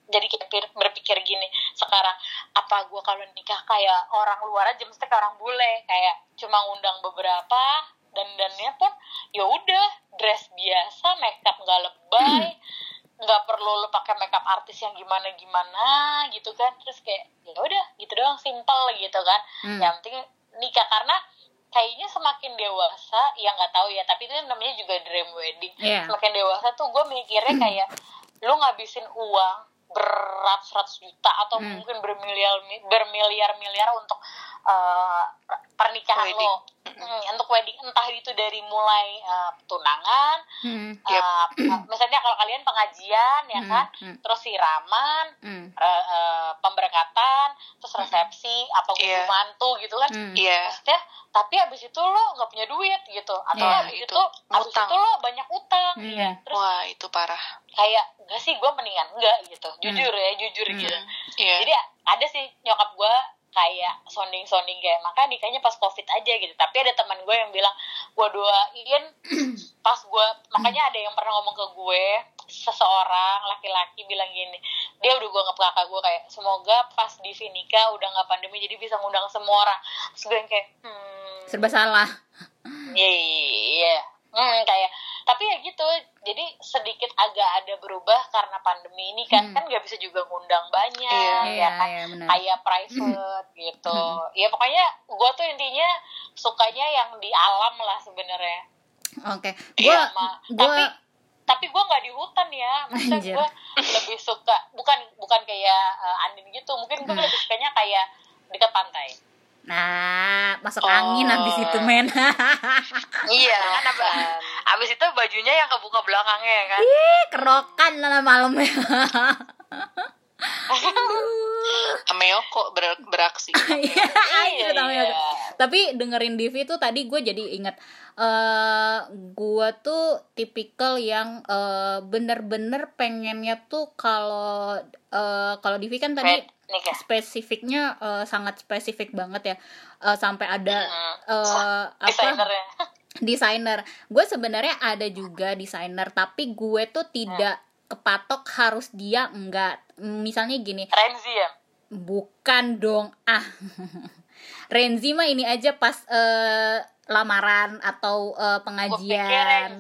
jadi kayak berpikir gini sekarang apa gue kalau nikah kayak orang luar aja mesti kayak orang bule kayak cuma ngundang beberapa dan dannya pun ya udah dress biasa makeup nggak lebay nggak perlu lo pakai makeup artis yang gimana gimana gitu kan terus kayak ya udah gitu doang simple gitu kan Hmm. yang penting nikah karena kayaknya semakin dewasa ya nggak tahu ya tapi itu namanya juga dream wedding Iya. semakin dewasa tuh gue mikirnya kayak lu ngabisin uang beratus-ratus juta atau Hmm. mungkin bermiliar bermiliar miliar untuk eh, pernikahan Wedding. lo Hmm, untuk wedding entah itu dari mulai eh, tunangan Hmm. Yep. eh, misalnya kalau kalian pengajian ya Hmm, kan hmm. terus siraman Hmm. re- eh, pemberkatan terus resepsi apa Iya. mantu gitu kan Hmm. iya maksudnya tapi abis itu lo nggak punya duit gitu atau Iya, abis itu. itu, abis itu lo banyak utang Hmm. ya terus wah itu parah kayak enggak sih gue mendingan enggak gitu jujur ya jujur Hmm. gitu iya jadi ada sih nyokap gue kayak sounding sounding kayak maka nikahnya pas covid aja gitu tapi ada teman gue yang bilang gue doain pas gue makanya ada yang pernah ngomong ke gue seseorang laki-laki bilang gini dia udah gue nge kakak gue kayak semoga pas di nikah udah nggak pandemi jadi bisa ngundang semua orang terus gue yang kayak hmm Serba salah. Iya, iya, iya. Hmm, kayak tapi ya gitu jadi sedikit agak ada berubah karena pandemi ini kan Hmm. kan nggak bisa juga ngundang banyak Iya. ya Iya, kan iya benar. kayak private gitu Hmm. ya pokoknya gue tuh intinya sukanya yang di alam lah sebenarnya Oke. Iya, Gua Ma- gua tapi tapi gue nggak di hutan ya maksudnya gue lebih suka bukan bukan kayak uh, Andin gitu mungkin gue Hmm. lebih sukanya kayak dekat pantai nah, masuk Oh. angin habis itu, men. iya kan apa abis itu bajunya yang kebuka belakangnya ya kan Ih, kerokan lah malamnya. sama Yoko ber- beraksi Iya, Iya, itu iya. Tapi dengerin Divi tuh tadi gue jadi inget eh gue tuh tipikal yang eh, bener-bener pengennya tuh kalau eh, kalau Divi kan tadi nikah spesifiknya eh, sangat spesifik banget ya. Eh, sampai ada Hmm. eh, apa? desainernya desainer. Gue sebenarnya ada juga desainer tapi gue tuh tidak kepatok harus dia enggak. Misalnya gini. Renzi ya? Bukan dong. Ah. Renzi mah ini aja pas eh, lamaran atau pikir pengajian.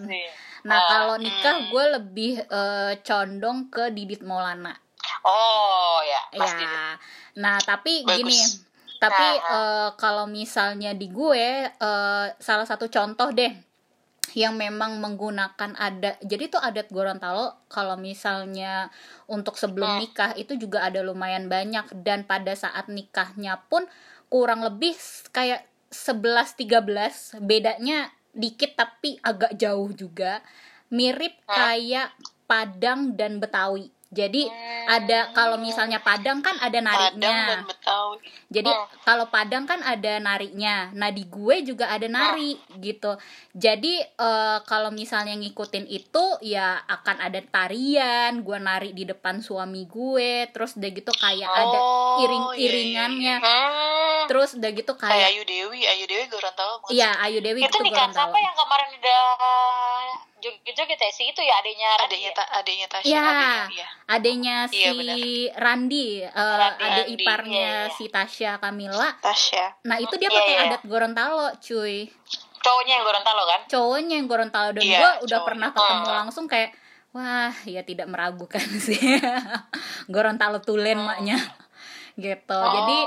Nah Ah, kalau nikah hmm. gue lebih eh, condong ke Didit Maulana oh ya pasti ya. nah tapi Bagus. gini tapi eh, kalau misalnya di gue eh, salah satu contoh deh yang memang menggunakan ada jadi tuh adat Gorontalo kalau misalnya untuk sebelum Hmm. nikah itu juga ada lumayan banyak dan pada saat nikahnya pun kurang lebih kayak 11 13 bedanya dikit tapi agak jauh juga mirip kayak Padang dan Betawi jadi Hmm. ada kalau misalnya Padang kan ada Padang dan nariknya Betawi jadi Hmm. kalau Padang kan ada nariknya. Nah di gue juga ada nari gitu. Jadi eh, kalau misalnya ngikutin itu ya akan ada tarian. Gue nari di depan suami gue. Terus udah gitu kayak ada Oh, iring-iringannya. Hmm. Terus udah gitu kayak kayak Ayu Dewi Ayu Dewi Gorontalo Iya? Ayu Dewi itu itu nikah Gorontalo. siapa yang kemarin udah joget-joget ya si itu ya adanya adanya ya? ta adanya Tasya Iya. adanya Adanya si Iya, benar. Randi, eh, Randi, adik Randi, iparnya iya, iya. si Tasya Kamila. Tasya Nah itu dia Iya, pakai iya. adat Gorontalo, cuy. cowoknya yang Gorontalo kan cowoknya yang Gorontalo dan Iya, gue udah cowoknya. pernah ketemu Hmm. langsung kayak wah ya tidak meragukan sih Gorontalo tulen Hmm. maknya gitu. Jadi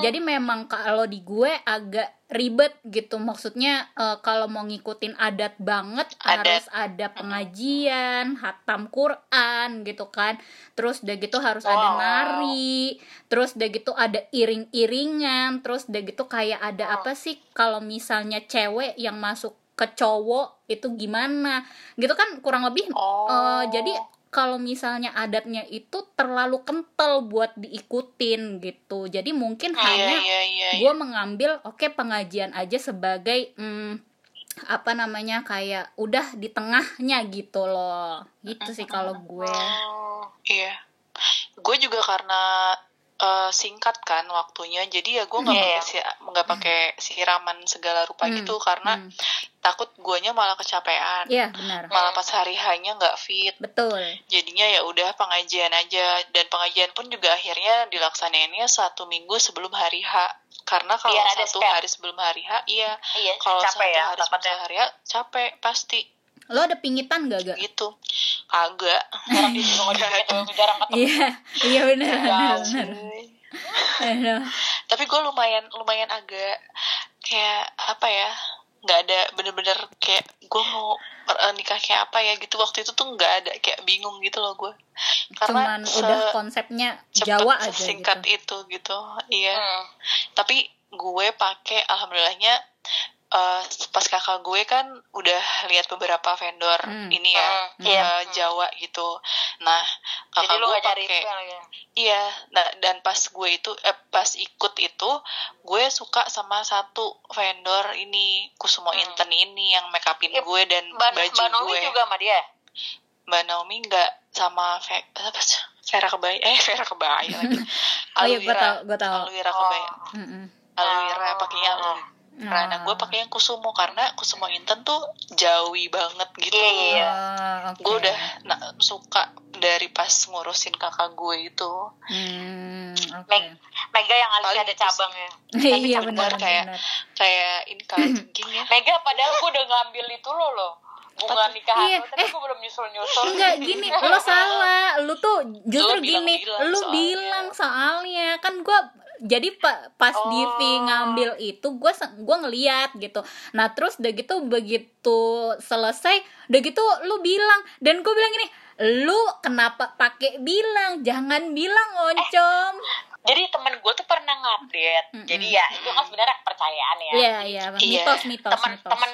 jadi memang kalau di gue agak ribet gitu. Maksudnya eh, kalau mau ngikutin adat banget Adat. harus ada pengajian hatam Quran gitu kan. Terus udah gitu harus ada Wow. nari terus udah gitu ada iring-iringan terus udah gitu kayak ada apa sih? Kalau misalnya cewek yang masuk ke cowok itu gimana? Gitu kan kurang lebih oh. eh, jadi kalau misalnya adatnya itu terlalu kental buat diikutin gitu jadi mungkin iya hanya iya iya iya. gue mengambil oke pengajian aja sebagai hmm, apa namanya kayak udah di tengahnya gitu loh gitu sih kalau gue Hmm. Iya, gue juga karena eh, singkat kan waktunya, jadi ya gue nggak Iya, pakai iya. si nggak pakai siraman segala rupa Hmm, gitu karena hmm. takut guanya malah kecapean, Iya benar malah pas hari hanya nggak fit. betul Jadinya ya udah pengajian aja dan pengajian pun juga akhirnya dilaksanainnya satu minggu sebelum hari H. Karena kalau Biar satu hari sebelum hari H, iya. iya Kalau satu ya hari sebelum hari H, capek pasti lo ada pingitan gak gak gitu. Agak. orang di gunung jarang ketemu iya iya benar. Aduh. tapi gue lumayan lumayan agak kayak apa ya nggak ada bener-bener kayak gue mau eh, nikah kayak apa ya gitu waktu itu tuh nggak ada kayak bingung gitu loh gue karena cuman udah konsepnya Jawa aja singkat gitu itu gitu iya Hmm. tapi gue pakai alhamdulillahnya eh, pas kakak gue kan udah lihat beberapa vendor Hmm. ini ya Hmm, eh, iya. Jawa gitu nah jadi kakak lu gue pakai lagi Iya, nah, dan pas gue itu, eh, pas ikut itu, gue suka sama satu vendor ini, Kusumo Hmm. Inten ini yang make upin gue dan Mbak, baju Mbak gue. juga sama dia Mbak Naomi nggak sama Ve, apa sih? Vera Kebaya, eh Vera Kebaya lagi. oh iya gue tau gue tau Alwira Oh. Kebaya. Mm-mm. Alwira Oh. pakainya Alwira. Nah, nah, gue Ah. pakai yang Kusumo karena Kusumo Inten tuh jawi banget gitu. Iya, iya. Oh, oke. Gue udah na- suka dari pas ngurusin kakak gue itu. Hmm, oke. Meg- Mega yang Paling ada cabangnya Tapi iya bener benar kayak- benar. Kayak ini kalajengking ya. Mega padahal gue udah ngambil itu lo loh bunga nikahan Iya, tapi eh. gue belum nyusul nyusul enggak gini lo salah lu tuh justru gini lu soalnya. bilang soalnya kan gua jadi pa- pas Oh. Divi ngambil itu gue gua ngeliat gitu. Nah terus udah gitu begitu selesai udah gitu lu bilang. Dan gue bilang gini lu kenapa pakai bilang? Jangan bilang oncom. jadi temen gue tuh pernah ngupdate. Mm-mm. jadi ya itu kan sebenarnya kepercayaan ya. Iya iya Iya. mitos mitos teman mitos. teman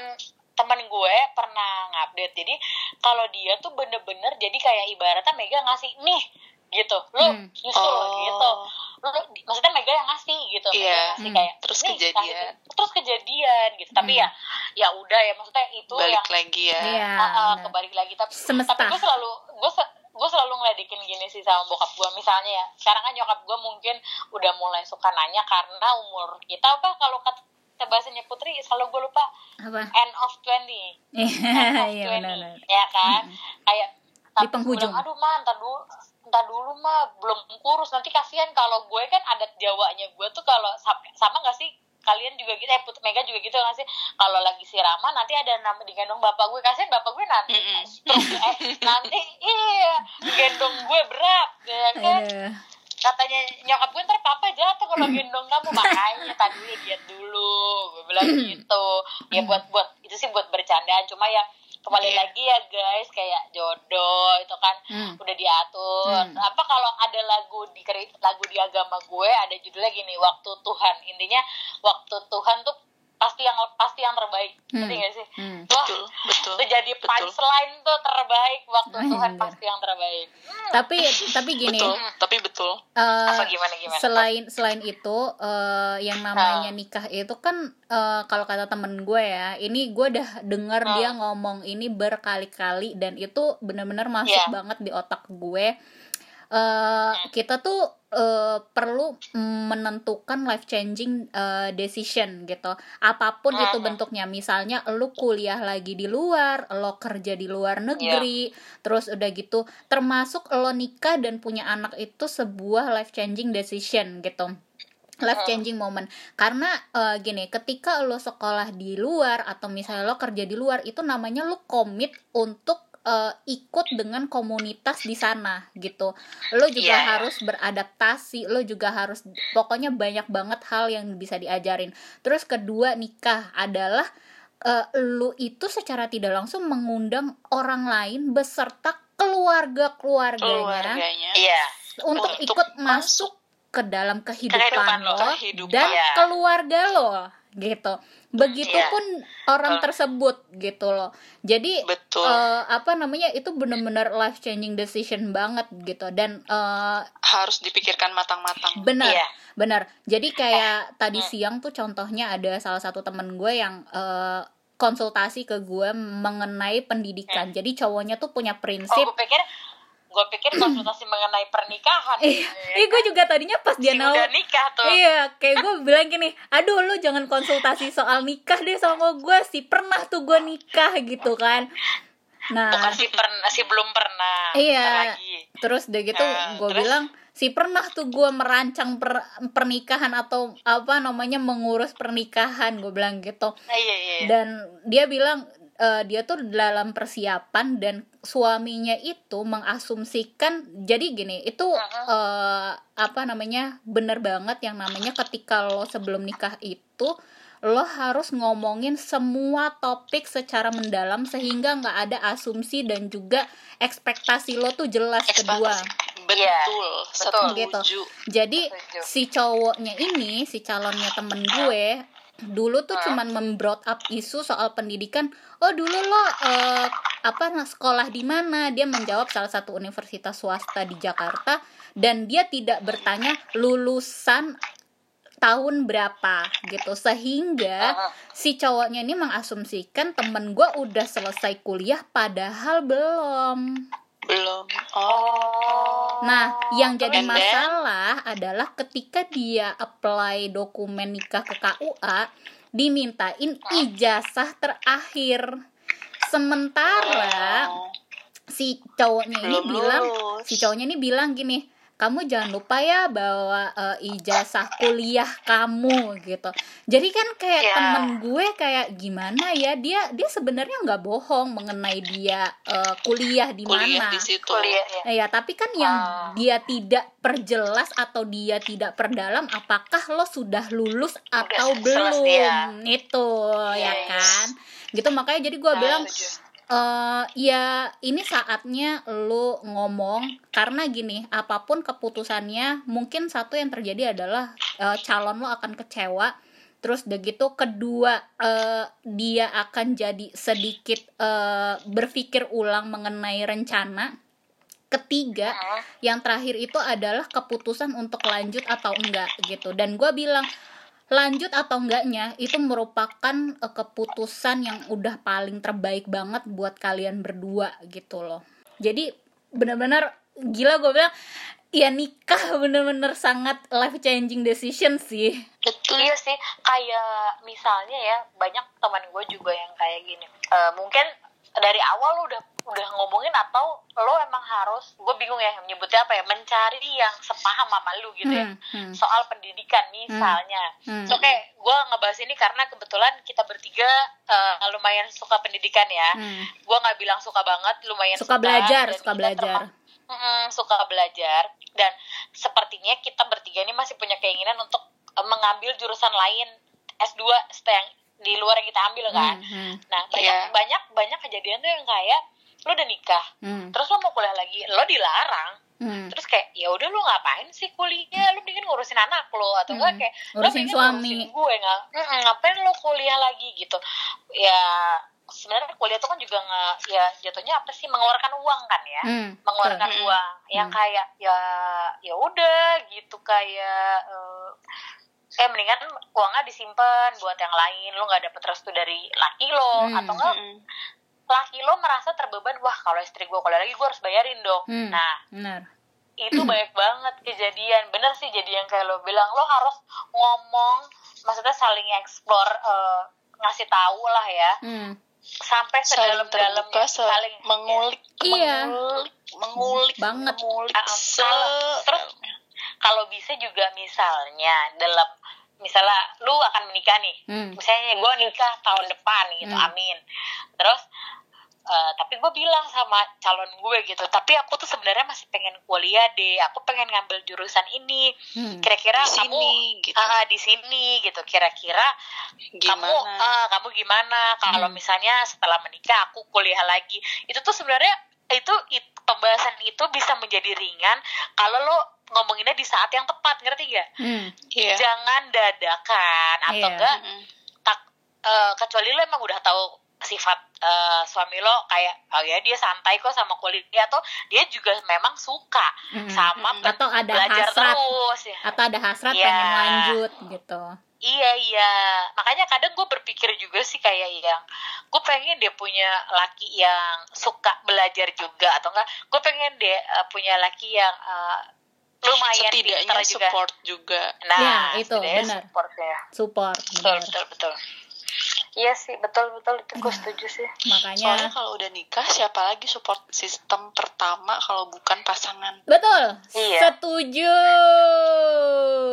teman gue pernah ngupdate. Jadi kalau dia tuh bener-bener jadi kayak ibaratnya Mega ngasih nih gitu lu Hmm. nyusul Oh. gitu lu maksudnya Mega yang ngasih gitu Mega Iya. yang ngasih Hmm. kayak Terus "Nih, kejadian." kasih- terus kejadian gitu tapi Hmm. ya ya udah ya maksudnya itu balik yang lagi ya Iya, Ah, ah, benar. kebalik lagi tapi Semesta. tapi gue selalu gue se- gue selalu ngeledekin gini sih sama bokap gue misalnya ya sekarang kan nyokap gue mungkin udah mulai suka nanya karena umur kita apa kalau kata bahasanya Putri selalu gue lupa apa end of 20 iya iya benar benar ya kan kayak Di tapi penghujung. bilang, aduh mah ntar dulu ntar dulu mah belum kurus. Nanti kasihan kalau gue kan adat Jawanya gue tuh kalau sama, gak sih? Kalian juga gitu eh Put Mega juga gitu gak sih? Kalau lagi siraman nanti ada nama digendong bapak gue. Kasihan bapak gue nanti. Mm-mm. stroke, eh, nanti iya gendong gue berat ya kan? Aduh. katanya nyokap gue ntar papa jatuh kalau gendong kamu. Makanya tadi diet dulu. Gue bilang gitu. Ya buat buat itu sih buat bercandaan. Cuma ya kembali Iya. lagi ya guys kayak jodoh itu kan Hmm. udah diatur Hmm. apa kalau ada lagu di lagu di agama gue ada judulnya gini waktu Tuhan intinya waktu Tuhan tuh pasti yang pasti yang terbaik Hmm. ngerti gak sih Hmm. wah betul betul itu jadi betul. punchline tuh terbaik waktu Anjir. Tuhan pasti yang terbaik tapi tapi gini betul tapi betul eh, apa gimana gimana selain selain itu eh, yang namanya nikah itu kan eh, kalau kata temen gue ya ini gue udah denger Hmm. dia ngomong ini berkali-kali dan itu benar-benar masuk Iya. banget di otak gue Eh, kita tuh eh, perlu menentukan life changing eh, decision gitu. Apa pun Hmm. itu bentuknya. Misalnya lu kuliah lagi di luar lo kerja di luar negeri terus udah gitu termasuk lo nikah dan punya anak itu sebuah life changing decision gitu. Life changing moment. Karena eh, gini ketika lo sekolah di luar atau misalnya lo kerja di luar itu namanya lo komit untuk eh, ikut dengan komunitas di sana gitu lo juga Iya. harus beradaptasi lo juga harus pokoknya banyak banget hal yang bisa diajarin terus kedua nikah adalah eh, lu itu secara tidak langsung mengundang orang lain beserta keluarga keluarganya keluarganya iya untuk, Untuk ikut masuk ke dalam kehidupan, Kehidupan lo lo, kehidupan. dan Iya. keluarga lo gitu. Begitupun orang Betul. tersebut gitu loh. Jadi betul. eh, apa namanya itu benar-benar life changing decision banget gitu. Dan eh, harus dipikirkan matang-matang. Benar Iya. benar. Jadi kayak tadi Hmm. siang tuh contohnya ada salah satu temen gue yang eh, konsultasi ke gue mengenai pendidikan. Jadi cowoknya tuh punya oh prinsip gue pikir gue pikir konsultasi mengenai pernikahan Eh, eh gue juga tadinya pas dia nawa udah nikah tuh Iya, kayak gue bilang gini, aduh lu jangan konsultasi soal nikah deh sama gue sih pernah tuh gue nikah gitu kan. Nah, bukan si pernah si belum pernah Iya. Lagi terus udah gitu Nah, gue bilang si pernah tuh gue merancang per- pernikahan atau apa namanya mengurus pernikahan gue bilang gitu. nah, iya iya iya. Dan dia bilang eh, dia tuh dalam persiapan dan suaminya itu mengasumsikan jadi gini itu eh, apa namanya bener banget yang namanya ketika lo sebelum nikah itu lo harus ngomongin semua topik secara mendalam sehingga nggak ada asumsi dan juga ekspektasi lo tuh jelas kedua Ekspektasi. betul betul. setuju jadi Setuju. si cowoknya ini si calonnya temen gue dulu tuh cuman membrought up isu soal pendidikan. Oh dulu lo eh, apa sekolah di mana? Dia menjawab salah satu universitas swasta di Jakarta dan dia tidak bertanya lulusan tahun berapa gitu. Sehingga si cowoknya ini mengasumsikan temen gue udah selesai kuliah padahal belum belum oh Nah, yang jadi masalah adalah ketika dia apply dokumen nikah ke KUA, dimintain ijazah terakhir. Sementara Oh, si cowoknya ini belum bilang, lulus. si cowoknya ini bilang gini, kamu jangan lupa ya bawa uh, ijazah kuliah kamu gitu jadi kan kayak Ya. temen gue kayak gimana ya dia dia sebenarnya nggak bohong mengenai dia uh, kuliah di kuliah mana di situ kuliah ya Ya, tapi kan yang Ah. dia tidak perjelas atau dia tidak perdalam apakah lo sudah lulus atau selesai, belum ya. itu ya Yes. kan gitu makanya jadi gue Nah, bilang. Eh ya ini saatnya lo ngomong karena gini apa pun keputusannya mungkin satu yang terjadi adalah eh, calon lo akan kecewa terus udah gitu kedua eh, dia akan jadi sedikit eh, berpikir ulang mengenai rencana. Ketiga yang terakhir itu adalah keputusan untuk lanjut atau enggak gitu. Dan gue bilang lanjut atau enggaknya itu merupakan eh, keputusan yang udah paling terbaik banget buat kalian berdua gitu loh. Jadi benar-benar gila gue bilang ya nikah bener-bener sangat life changing decision sih. Betul Iya sih, kayak misalnya ya banyak teman gue juga yang kayak gini. Eh, mungkin dari awal lu udah udah ngomongin atau lo emang harus, gue bingung ya menyebutnya apa ya, mencari yang sepaham sama lu gitu ya. Hmm, hmm. Soal pendidikan misalnya. Hmm. So kayak gue ngebahas ini karena kebetulan kita bertiga eh, lumayan suka pendidikan ya. Hmm. Gue nggak bilang suka banget, lumayan suka belajar suka belajar Mm-mm, suka belajar dan sepertinya kita bertiga ini masih punya keinginan untuk eh, mengambil jurusan lain S2 setelah yang di luar yang kita ambil kan. Hmm, hmm, Nah, banyak Iya. banyak banyak kejadian tuh yang kayak lo udah nikah, hmm, terus lo mau kuliah lagi, lo dilarang. hmm. Terus kayak ya udah lo ngapain sih kuliah? Lo mendingan ngurusin anak lo atau enggak Hmm, kayak lo ngurusin mendingan suami. ngurusin gue nggak? Ngapain lo kuliah lagi gitu? Ya sebenarnya kuliah tuh kan juga nggak ya jatuhnya apa sih mengeluarkan uang kan ya Hmm, mengeluarkan betul. uang yang Hmm. kayak ya ya udah gitu kayak eh eh mendingan uangnya disimpan buat yang lain lo nggak dapet restu dari laki lo Hmm. atau enggak Mm-mm. Laki lo merasa terbeban wah kalau istri gue kuliah lagi gue harus bayarin dong Hmm. nah benar itu banyak banget kejadian bener sih jadi yang kayak lo bilang lo harus ngomong maksudnya saling explore eh, ngasih tahu lah ya hmm. sampai saling sedalam-dalamnya saling mengulik Iya. mengulik mengulik Banget. mengulik Ah, se kalau- terus kalau bisa juga misalnya dalam misalnya lu akan menikah nih Hmm. misalnya gue nikah tahun depan gitu Hmm. amin terus eh, tapi gue bilang sama calon gue gitu tapi aku tuh sebenarnya masih pengen kuliah deh aku pengen ngambil jurusan ini Hmm. kira-kira Di kamu sini, gitu. ah, di sini gitu kira-kira kamu ah, kamu gimana kalau Hmm. misalnya setelah menikah aku kuliah lagi itu tuh sebenarnya itu it- pembahasan itu bisa menjadi ringan kalau lo ngomonginnya di saat yang tepat ngerti gak Hmm. iya jangan dadakan atau Iya. enggak Mm-mm. tak eh, kecuali lo emang udah tahu sifat eh, suami lo kayak oh ya dia santai kok sama kuliah atau dia juga memang suka Hmm. sama pe- atau ada belajar hasrat terus ya atau ada hasrat Iya. pengen lanjut gitu Iya iya, makanya kadang gue berpikir juga sih kayak yang gue pengen dia punya laki yang suka belajar juga atau enggak, gue pengen dia eh, punya laki yang eh, lumayan setidaknya pintar juga. support juga Nah Ya, itu, benar. support ya. support Betul betul betul. Iya sih betul betul. Itu gue setuju sih. makanya soalnya kalau udah nikah siapa lagi support sistem pertama kalau bukan pasangan? Betul. Iya. setuju.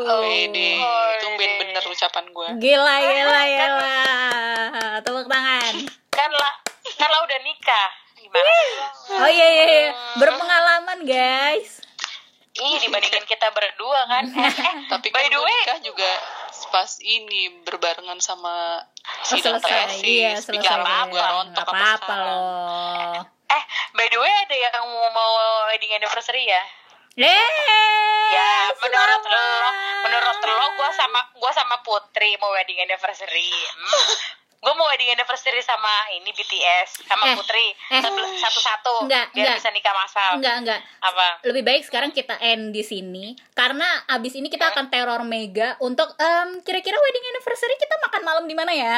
Oh. Wede, Oh, itu bener ucapan gue gila gila gila. Tepuk tangan. Kan lah kan lah udah nikah. Gimana oh iya iya, iya. berpengalaman guys Ih dibandingin kita berdua kan. Eh, eh, tapi by kan the gue way, nikah juga pas ini berbarengan sama Oh, sidang selesai iya selesai apa gue rontok nggak apa apa-apa loh eh by the way ada yang mau mau wedding anniversary ya? Eh, Ya, menurut selamat. lo, menurut lo gue sama gua sama Putri mau wedding anniversary. Hmm. Gue mau wedding anniversary sama ini BTS sama Eh, Putri eh. Sebelum- satu-satu Enggak, biar enggak. bisa nikah masal. enggak enggak Apa? lebih baik sekarang kita end di sini karena abis ini kita akan teror mega untuk em, kira-kira wedding anniversary kita makan malam di mana ya